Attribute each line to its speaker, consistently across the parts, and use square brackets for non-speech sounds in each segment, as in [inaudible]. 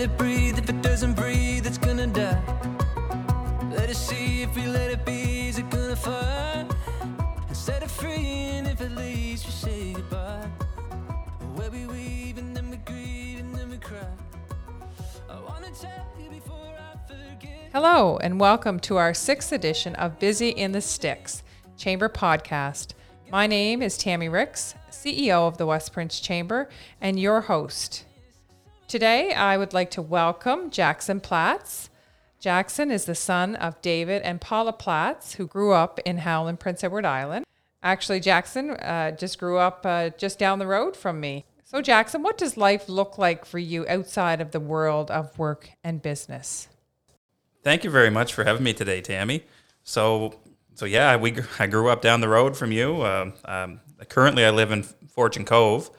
Speaker 1: Let it breathe. If it doesn't breathe, it's gonna die. Let it see. If we let it be, is it gonna fly? And set it free. And if it leaves, we say goodbye. Where we weave and then we grieve and then we cry.
Speaker 2: Hello, and welcome to our sixth edition of Busy in the Sticks Chamber Podcast. My name is Tammy Ricks, CEO of the West Prince Chamber, and your host. Today, I would like to welcome Jackson Platts. Jackson is the son of David and Paula Platts, who grew up in Howlan, Prince Edward Island. Actually, Jackson uh, just grew up uh, just down the road from me. So, Jackson, what does life look like for you outside of the world of work and business?
Speaker 3: Thank you very much for having me today, Tammy. So, so yeah, we I grew up down the road from you. Um, um, currently, I live in Fortune Cove,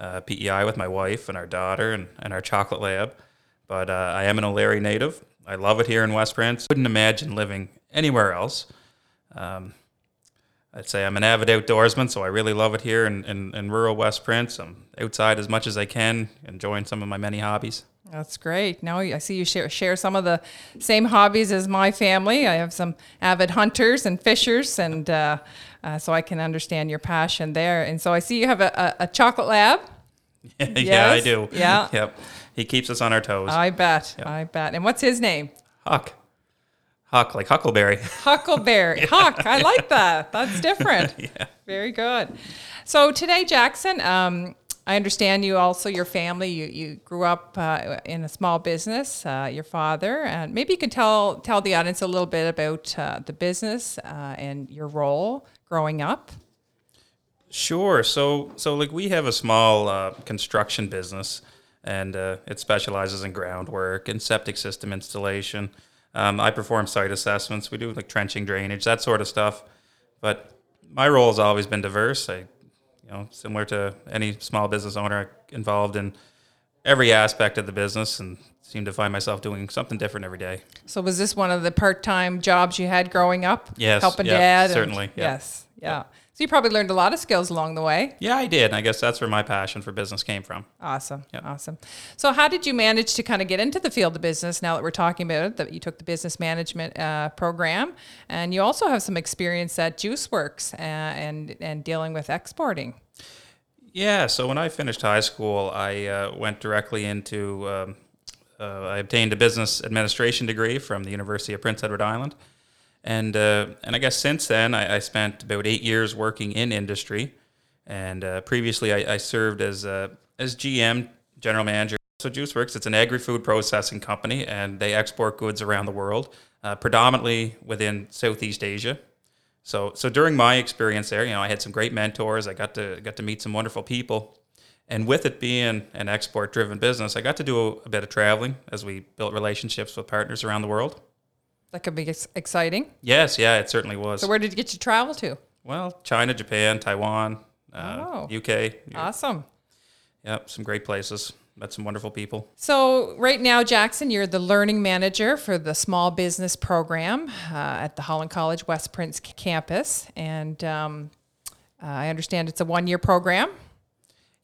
Speaker 3: uh, PEI, with my wife and our daughter and, and our chocolate lab. But uh, I am an O'Leary native. I love it here in West Prince. Couldn't imagine living anywhere else. Um, I'd say I'm an avid outdoorsman, so I really love it here in, in, in rural West Prince. I'm outside as much as I can, enjoying some of my many hobbies.
Speaker 2: That's great. Now I see you share, share some of the same hobbies as my family. I have some avid hunters and fishers, and uh, uh, so I can understand your passion there. And so I see you have a, a, a chocolate lab. [laughs]
Speaker 3: yeah, I do.
Speaker 2: Yeah. [laughs]
Speaker 3: Yep. He keeps us on our toes.
Speaker 2: I bet. I bet. And what's his name?
Speaker 3: Huck. Huck, like Huckleberry. [laughs]
Speaker 2: Huckleberry. Huck. I like that. That's different.
Speaker 3: yeah.
Speaker 2: Very good. So today, Jackson, um, I understand you also your family. You you grew up uh, in a small business. Uh, your father, and maybe you could tell tell the audience a little bit about uh, the business uh, and your role growing up.
Speaker 3: Sure. So, so like we have a small uh, construction business, and uh, it specializes in groundwork and septic system installation. Um, I perform site assessments. We do like trenching, drainage, that sort of stuff. But my role has always been diverse. I, you know, similar to any small business owner, involved in every aspect of the business, and seem to find myself doing something different every day.
Speaker 2: So was this one of the part time jobs you had growing up?
Speaker 3: Yes,
Speaker 2: helping
Speaker 3: yeah,
Speaker 2: dad. and-
Speaker 3: certainly, yeah.
Speaker 2: Yes. Yeah. So you probably learned a lot of skills along the way.
Speaker 3: Yeah, I did. And I guess that's where my passion for business came from.
Speaker 2: Awesome.
Speaker 3: Yeah.
Speaker 2: Awesome. So, how did you manage to kind of get into the field of business now that we're talking about it? That you took the business management uh, program, and you also have some experience at JuiceWorks uh, and and dealing with exporting.
Speaker 3: Yeah, so when I finished high school, I uh, went directly into. Um, uh, I obtained a business administration degree from the University of Prince Edward Island, and uh, and I guess since then I, I spent about eight years working in industry, and uh, previously I, I served as uh, as GM, general manager. So JuiceWorks, it's an agri-food processing company, and they export goods around the world, uh, predominantly within Southeast Asia. So, so during my experience there, you know, I had some great mentors. I got to got to meet some wonderful people, and with it being an export-driven business, I got to do a, a bit of traveling as we built relationships with partners around the world.
Speaker 2: That could be ex- exciting.
Speaker 3: Yes, yeah, it certainly was.
Speaker 2: So, where did you get to travel to?
Speaker 3: well, China, Japan, Taiwan, uh,
Speaker 2: Oh.
Speaker 3: UK.
Speaker 2: Awesome.
Speaker 3: Yep, some great places. Met some wonderful people.
Speaker 2: So, right now, Jackson, you're the learning manager for the small business program uh, at the Holland College West Prince campus. And um, uh, I understand it's a one year program.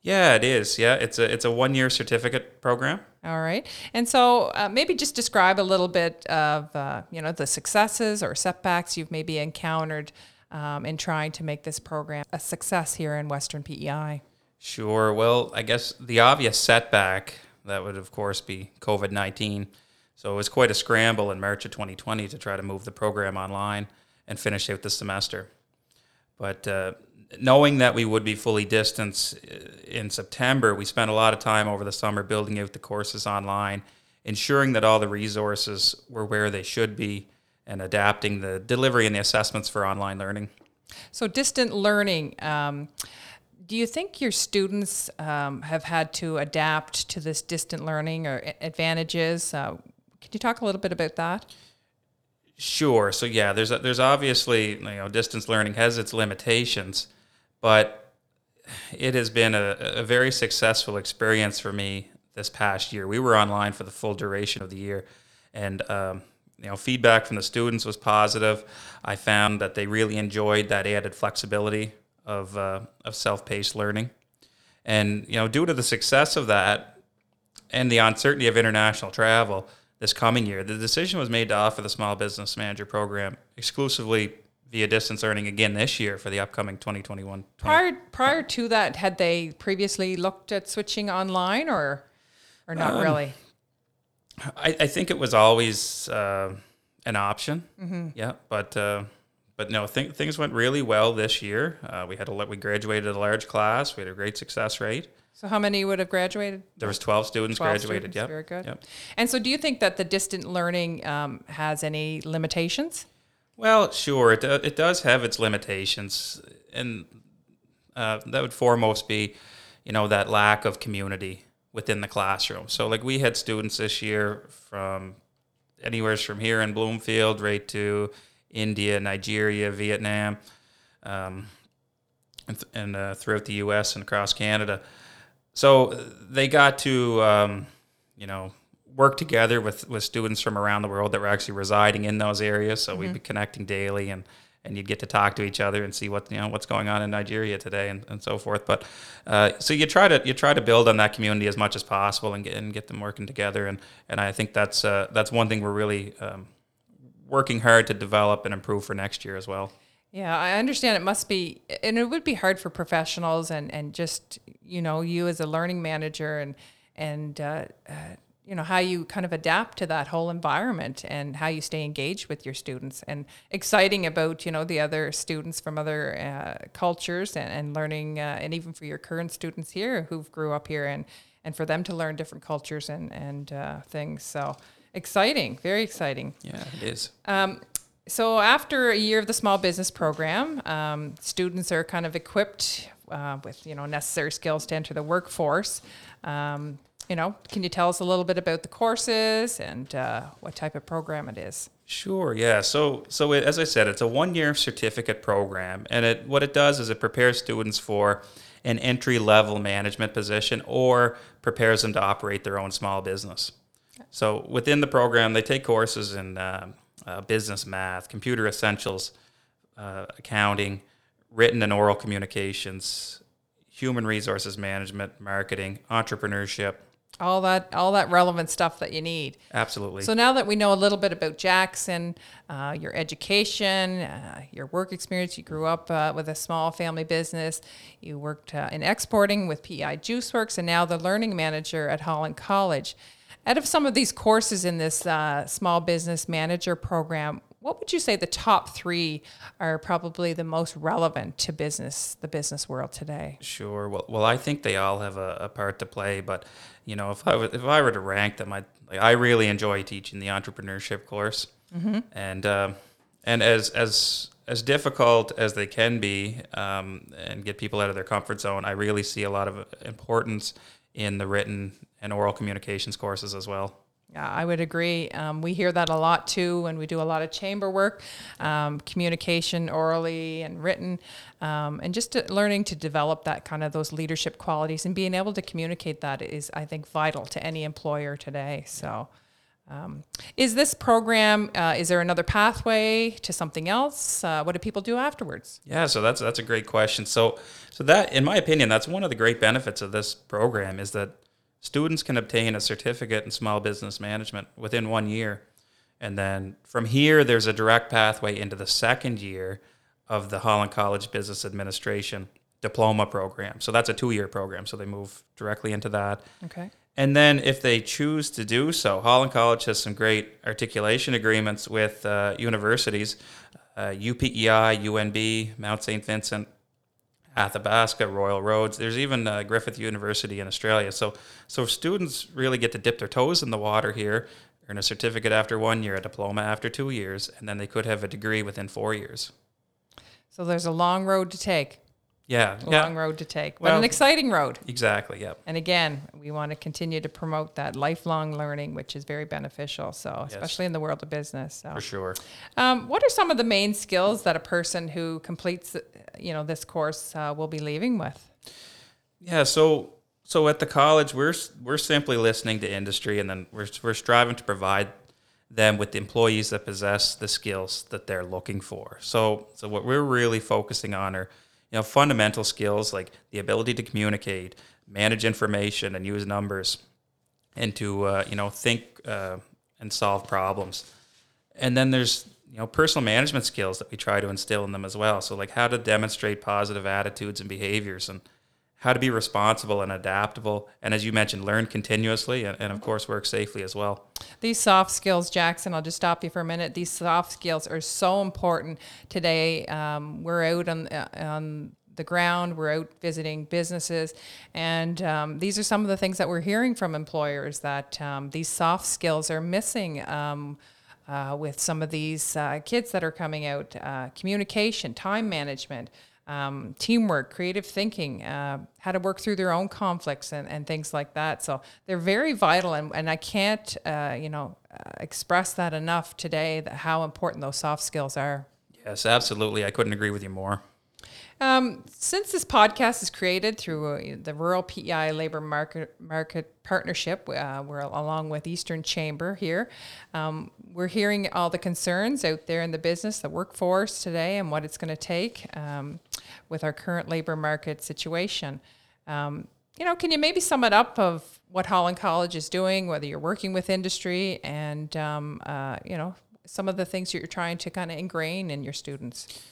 Speaker 3: Yeah, it is. Yeah, it's a it's a one year certificate program.
Speaker 2: All right. And so uh, maybe just describe a little bit of, uh, you know, the successes or setbacks you've maybe encountered um, in trying to make this program a success here in Western PEI.
Speaker 3: Sure. Well, I guess the obvious setback that would, of course, be COVID 19. So it was quite a scramble in March of 2020 to try to move the program online and finish out the semester. But uh, knowing that we would be fully distanced uh, in September, we spent a lot of time over the summer building out the courses online, ensuring that all the resources were where they should be, and adapting the delivery and the assessments for online learning.
Speaker 2: So, distant learning. Um, do you think your students um, have had to adapt to this distant learning or advantages? Uh, could you talk a little bit about that?
Speaker 3: Sure. So yeah, there's there's obviously you know distance learning has its limitations, but it has been a, a very successful experience for me this past year. We were online for the full duration of the year, and um, you know feedback from the students was positive. I found that they really enjoyed that added flexibility of uh, of self-paced learning, and you know due to the success of that, and the uncertainty of international travel this coming year, the decision was made to offer the small business manager program exclusively via distance learning again this year for the upcoming 2021.
Speaker 2: Prior prior to that, had they previously looked at switching online or or not
Speaker 3: Um,
Speaker 2: really?
Speaker 3: I, I think it was always uh, an option.
Speaker 2: Mm-hmm.
Speaker 3: Yeah, but uh, but no, th- things went really well this year. Uh, we had a, we graduated a large class. We had a great success rate.
Speaker 2: So how many would have graduated?
Speaker 3: There was 12 students
Speaker 2: 12
Speaker 3: graduated. Yep.
Speaker 2: Very good.
Speaker 3: Yep.
Speaker 2: And so, do you think that the distant learning um, has any limitations?
Speaker 3: Well, sure, it, do- it does have its limitations, and uh, that would foremost be, you know, that lack of community within the classroom. So, like, we had students this year from anywhere from here in Bloomfield right to India, Nigeria, Vietnam, um, and, th- and uh, throughout the U.S. and across Canada. So uh, they got to, um, you know, work together with, with students from around the world that were actually residing in those areas. So we'd be connecting daily, and and you'd get to talk to each other and see what you know what's going on in Nigeria today and, and so forth. But uh, so you try to you try to build on that community as much as possible and get and get them working together. And and I think that's uh, that's one thing we're really um, working hard to develop and improve for next year as well.
Speaker 2: Yeah, I understand it must be, and it would be hard for professionals and, and just, you know, you as a learning manager and, and, uh, uh, you know, how you kind of adapt to that whole environment and how you stay engaged with your students and exciting about, you know, the other students from other uh, cultures and, and learning, uh, and even for your current students here who've grew up here and, and for them to learn different cultures and, and uh, things. So exciting, very exciting.
Speaker 3: Yeah, it is.
Speaker 2: So after a year of the small business program, um, students are kind of equipped uh, with you know necessary skills to enter the workforce. Um, you know, can you tell us a little bit about the courses and uh, what type of program it is?
Speaker 3: Sure. Yeah. So, so it, as I said, it's a one-year certificate program, and it what it does is it prepares students for an entry-level management position or prepares them to operate their own small business. So, within the program, they take courses in um uh, business math, computer essentials, uh, accounting, written and oral communications, human resources management, marketing, entrepreneurship.
Speaker 2: All that, all that relevant stuff that you need.
Speaker 3: Absolutely.
Speaker 2: So now that we know a little bit about Jackson, uh, your education, uh, your work experience, you grew up uh, with a small family business, you worked uh, in exporting with PEI JuiceWorks, and now the learning manager at Holland College. Out of some of these courses in this uh, small business manager program, what would you say the top three are probably the most relevant to business, the business world today?
Speaker 3: Sure. Well, well, I think they all have a, a part to play, but you know, if I were, if I were to rank them, I like, I really enjoy teaching the entrepreneurship course, mm-hmm. and um, and as as as difficult as they can be, um, and get people out of their comfort zone, I really see a lot of importance in the written and oral communications courses as well.
Speaker 2: Yeah, I would agree. Um, we hear that a lot too when we do a lot of chamber work, um, communication orally and written, um, and just to, learning to develop that kind of those leadership qualities and being able to communicate that is, I think, vital to any employer today. So, um, is this program? Uh, is there another pathway to something else? Uh, what do people do afterwards?
Speaker 3: Yeah, so that's that's a great question. So so that in my opinion, that's one of the great benefits of this program is that students can obtain a certificate in small business management within one year. And then from here there's a direct pathway into the second year of the Holland College Business Administration diploma program. So that's a 2-year program, so they move directly into that.
Speaker 2: Okay.
Speaker 3: And then, if they choose to do so, Holland College has some great articulation agreements with uh, universities uh, UPEI, UNB, Mount St. Vincent, Athabasca, Royal Roads. There's even uh, Griffith University in Australia. So, so students really get to dip their toes in the water here, earn a certificate after one year, a diploma after two years, and then they could have a degree within four years.
Speaker 2: So there's a long road to take.
Speaker 3: Yeah,
Speaker 2: A
Speaker 3: yeah,
Speaker 2: long road to take, but
Speaker 3: Well-
Speaker 2: an exciting road.
Speaker 3: exactly. Yep.
Speaker 2: And again, we want to continue to promote that lifelong learning, which is very beneficial. So, especially in the world of business. So,
Speaker 3: For sure.
Speaker 2: um, what are some of the main skills that a person who completes, you know, this course uh, will be leaving with?
Speaker 3: Yeah, so so at the college, we're we're simply listening to industry, and then we're we're striving to provide them with the employees that possess the skills that they're looking for. So so what we're really focusing on are you know fundamental skills like the ability to communicate, manage information, and use numbers. and to uh, you know think uh, and solve problems. And then there's you know personal management skills that we try to instill in them as well. So like how to demonstrate positive attitudes and behaviors and how to be responsible and adaptable, and as you mentioned, learn continuously, and, and, of course, work safely as well.
Speaker 2: These soft skills, Jackson, I'll just stop you for a minute. These soft skills are so important today. Um, we're out on, uh, on the ground, we're out visiting businesses, and um, these are some of the things that we're hearing from employers that um, these soft skills are missing. Um, uh, with some of these uh, kids that are coming out, uh, communication, time management, um, teamwork, creative thinking, uh, how to work through their own conflicts and, and things like that. So they're very vital, and, and I can't, uh, you know, uh, express that enough today. That how important those soft skills are.
Speaker 3: Yes, absolutely. I couldn't agree with you more.
Speaker 2: Um, since this podcast is created through uh, the Rural PEI Labor Market Market Partnership, uh, we're along with Eastern Chamber here. Um, we're hearing all the concerns out there in the business, the workforce today, and what it's going to take um, with our current labor market situation. Um, you know, can you maybe sum it up of what Holland College is doing, whether you're working with industry, and um, uh, you know some of the things that you're trying to kind of ingrain in your students?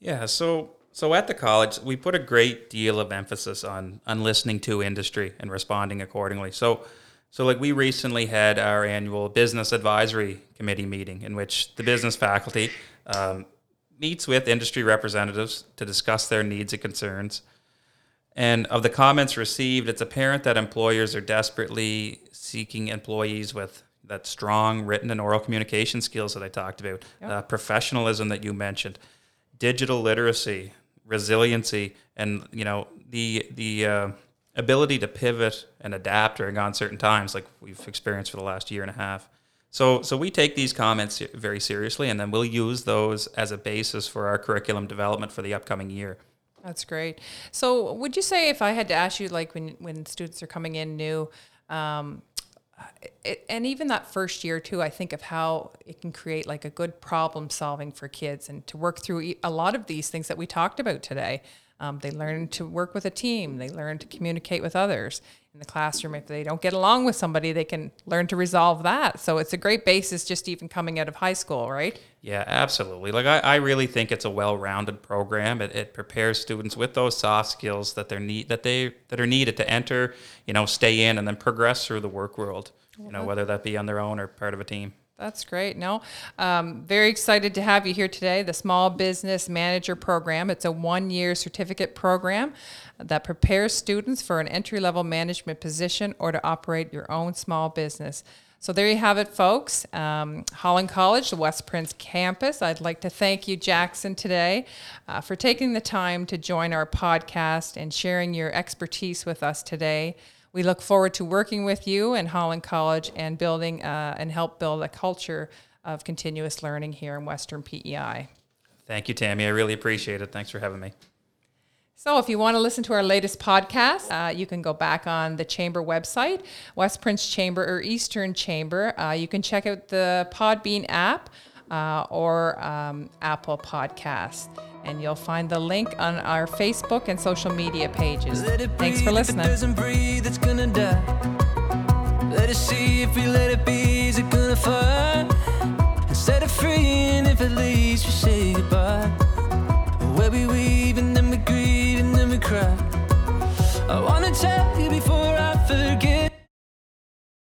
Speaker 3: Yeah, so so at the college, we put a great deal of emphasis on on listening to industry and responding accordingly. So so like we recently had our annual business advisory committee meeting in which the business faculty um, meets with industry representatives to discuss their needs and concerns. And of the comments received, it's apparent that employers are desperately seeking employees with that strong written and oral communication skills that I talked about, yep. uh, professionalism that you mentioned, digital literacy, resiliency, and you know the the uh, ability to pivot and adapt during uncertain times, like we've experienced for the last year and a half. So, so we take these comments very seriously, and then we'll use those as a basis for our curriculum development for the upcoming year.
Speaker 2: That's great. So, would you say if I had to ask you, like when when students are coming in new, um, it, and even that first year too, I think of how it can create like a good problem solving for kids and to work through a lot of these things that we talked about today. Um, they learn to work with a team. They learn to communicate with others in the classroom. If they don't get along with somebody, they can learn to resolve that. So it's a great basis just even coming out of high school, right?
Speaker 3: Yeah, absolutely. Like I, I really think it's a well-rounded program. It, it prepares students with those soft skills that they're need that they that are needed to enter, you know, stay in and then progress through the work world. You know, uh-huh. whether that be on their own or part of a team.
Speaker 2: That's great. No, um, very excited to have you here today. The Small Business Manager Program. It's a one-year certificate program that prepares students for an entry-level management position or to operate your own small business. So there you have it, folks. Um, Holland College, the West Prince campus. I'd like to thank you, Jackson, today uh, for taking the time to join our podcast and sharing your expertise with us today. We look forward to working with you and Holland College and building uh, and help build a culture of continuous learning here in Western PEI.
Speaker 3: Thank you, Tammy. I really appreciate it. Thanks for having me.
Speaker 2: So, if you want to listen to our latest podcast, uh, you can go back on the Chamber website, West Prince Chamber or Eastern Chamber. Uh, you can check out the Podbean app uh, or um, Apple Podcast and you'll find the link on our Facebook and social media pages. Thanks for listening. Let us see if we let it be, is it gonna fire? Set it free, and if it leaves, we say goodbye. Where we weave, and then we grieve, and then we cry. I wanna tell you before.